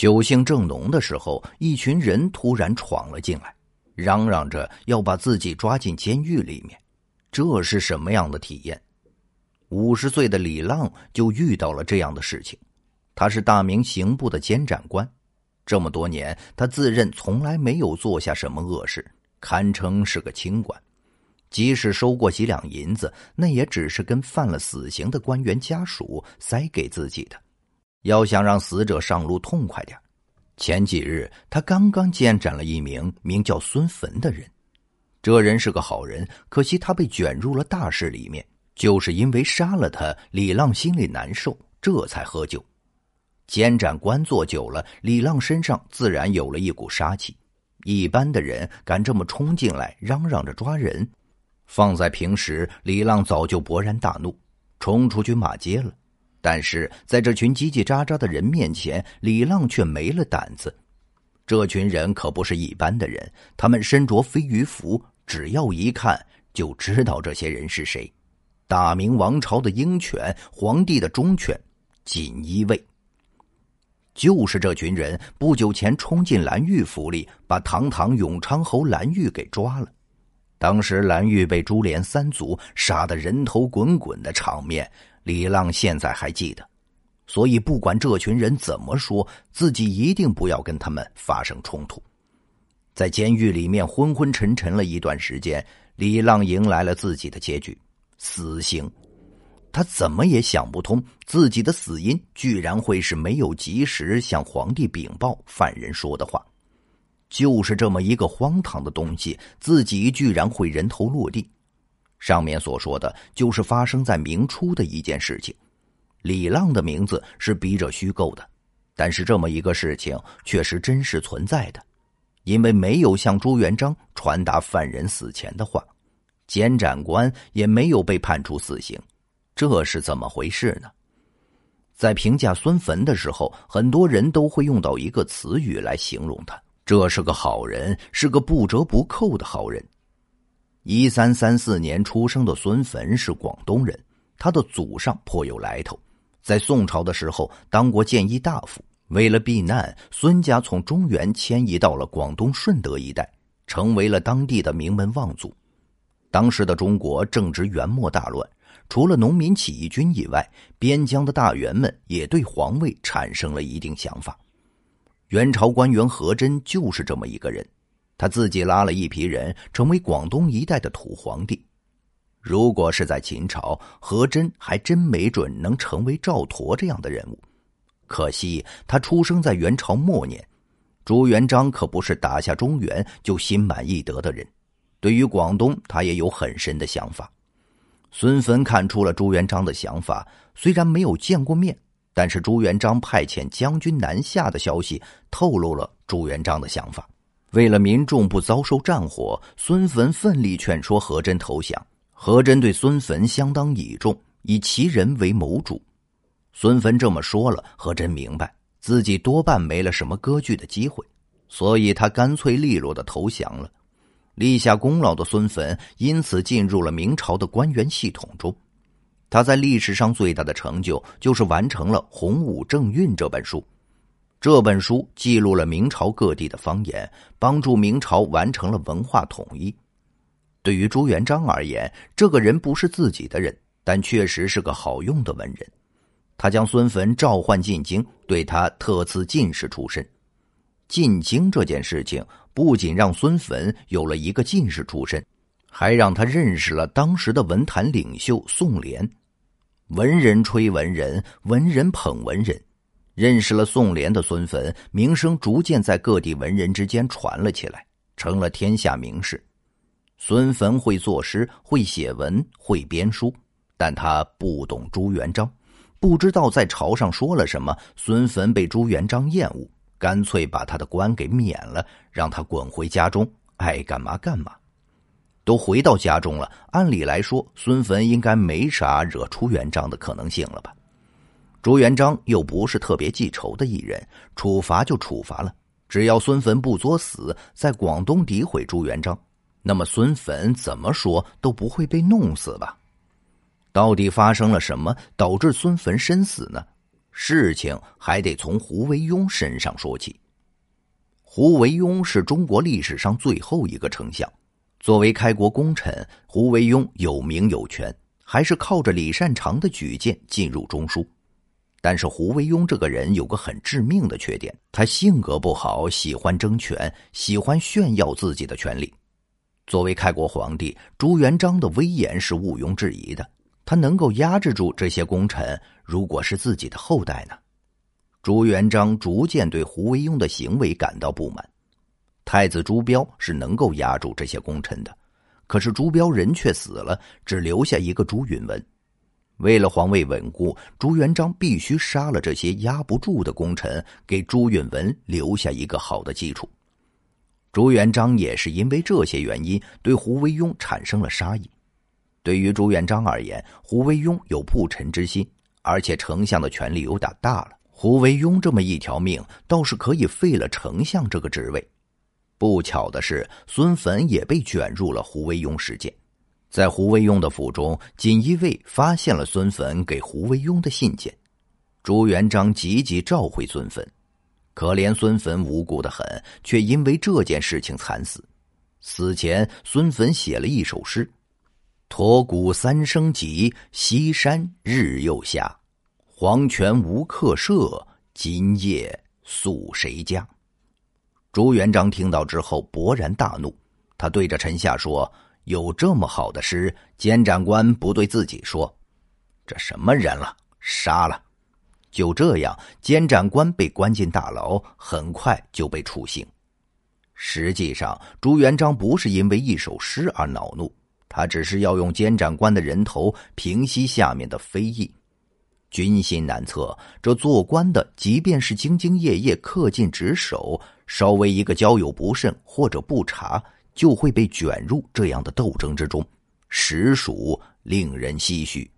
酒兴正浓的时候，一群人突然闯了进来，嚷嚷着要把自己抓进监狱里面。这是什么样的体验？五十岁的李浪就遇到了这样的事情。他是大明刑部的监斩官，这么多年，他自认从来没有做下什么恶事，堪称是个清官。即使收过几两银子，那也只是跟犯了死刑的官员家属塞给自己的。要想让死者上路痛快点前几日他刚刚监斩了一名名叫孙坟的人。这人是个好人，可惜他被卷入了大事里面，就是因为杀了他，李浪心里难受，这才喝酒。监斩官做久了，李浪身上自然有了一股杀气。一般的人敢这么冲进来，嚷嚷着抓人。放在平时，李浪早就勃然大怒，冲出去骂街了。但是在这群叽叽喳喳的人面前，李浪却没了胆子。这群人可不是一般的人，他们身着飞鱼服，只要一看就知道这些人是谁：大明王朝的鹰犬，皇帝的忠犬，锦衣卫。就是这群人，不久前冲进蓝玉府里，把堂堂永昌侯蓝玉给抓了。当时蓝玉被株连三族，杀得人头滚滚的场面，李浪现在还记得。所以不管这群人怎么说，自己一定不要跟他们发生冲突。在监狱里面昏昏沉沉了一段时间，李浪迎来了自己的结局——死刑。他怎么也想不通，自己的死因居然会是没有及时向皇帝禀报犯人说的话。就是这么一个荒唐的东西，自己居然会人头落地。上面所说的就是发生在明初的一件事情。李浪的名字是笔者虚构的，但是这么一个事情却是真实存在的，因为没有向朱元璋传达犯人死前的话，监斩官也没有被判处死刑，这是怎么回事呢？在评价孙坟的时候，很多人都会用到一个词语来形容他。这是个好人，是个不折不扣的好人。一三三四年出生的孙坟是广东人，他的祖上颇有来头，在宋朝的时候当过谏议大夫。为了避难，孙家从中原迁移到了广东顺德一带，成为了当地的名门望族。当时的中国正值元末大乱，除了农民起义军以外，边疆的大员们也对皇位产生了一定想法。元朝官员何真就是这么一个人，他自己拉了一批人，成为广东一带的土皇帝。如果是在秦朝，何真还真没准能成为赵佗这样的人物。可惜他出生在元朝末年，朱元璋可不是打下中原就心满意得的人，对于广东他也有很深的想法。孙坟看出了朱元璋的想法，虽然没有见过面。但是朱元璋派遣将军南下的消息透露了朱元璋的想法。为了民众不遭受战火，孙坟奋力劝说何真投降。何真对孙坟相当倚重，以其人为谋主。孙坟这么说了，何真明白自己多半没了什么割据的机会，所以他干脆利落的投降了。立下功劳的孙坟因此进入了明朝的官员系统中。他在历史上最大的成就就是完成了《洪武正韵》这本书。这本书记录了明朝各地的方言，帮助明朝完成了文化统一。对于朱元璋而言，这个人不是自己的人，但确实是个好用的文人。他将孙坟召唤进京，对他特赐进士出身。进京这件事情不仅让孙坟有了一个进士出身，还让他认识了当时的文坛领袖宋濂。文人吹文人，文人捧文人。认识了宋濂的孙坟，名声逐渐在各地文人之间传了起来，成了天下名士。孙坟会作诗，会写文，会编书，但他不懂朱元璋，不知道在朝上说了什么。孙坟被朱元璋厌恶，干脆把他的官给免了，让他滚回家中，爱干嘛干嘛。都回到家中了，按理来说，孙坟应该没啥惹朱元璋的可能性了吧？朱元璋又不是特别记仇的一人，处罚就处罚了，只要孙坟不作死，在广东诋毁朱元璋，那么孙坟怎么说都不会被弄死吧？到底发生了什么导致孙坟身死呢？事情还得从胡惟庸身上说起。胡惟庸是中国历史上最后一个丞相，作为开国功臣，胡惟庸有名有权，还是靠着李善长的举荐进入中书。但是胡惟庸这个人有个很致命的缺点，他性格不好，喜欢争权，喜欢炫耀自己的权利。作为开国皇帝，朱元璋的威严是毋庸置疑的。他能够压制住这些功臣，如果是自己的后代呢？朱元璋逐渐对胡惟庸的行为感到不满。太子朱标是能够压住这些功臣的，可是朱标人却死了，只留下一个朱允文。为了皇位稳固，朱元璋必须杀了这些压不住的功臣，给朱允文留下一个好的基础。朱元璋也是因为这些原因，对胡惟庸产生了杀意。对于朱元璋而言，胡惟庸有不臣之心，而且丞相的权力有点大了。胡惟庸这么一条命，倒是可以废了丞相这个职位。不巧的是，孙坟也被卷入了胡惟庸事件。在胡惟庸的府中，锦衣卫发现了孙坟给胡惟庸的信件。朱元璋急急召回孙坟，可怜孙坟无辜的很，却因为这件事情惨死。死前，孙坟写了一首诗：“驼谷三升急，西山日又下。黄泉无客舍，今夜宿谁家？”朱元璋听到之后勃然大怒，他对着臣下说。有这么好的诗，监斩官不对自己说：“这什么人了？杀了！”就这样，监斩官被关进大牢，很快就被处刑。实际上，朱元璋不是因为一首诗而恼怒，他只是要用监斩官的人头平息下面的非议。军心难测，这做官的即便是兢兢业业、恪尽职守，稍微一个交友不慎或者不查。就会被卷入这样的斗争之中，实属令人唏嘘。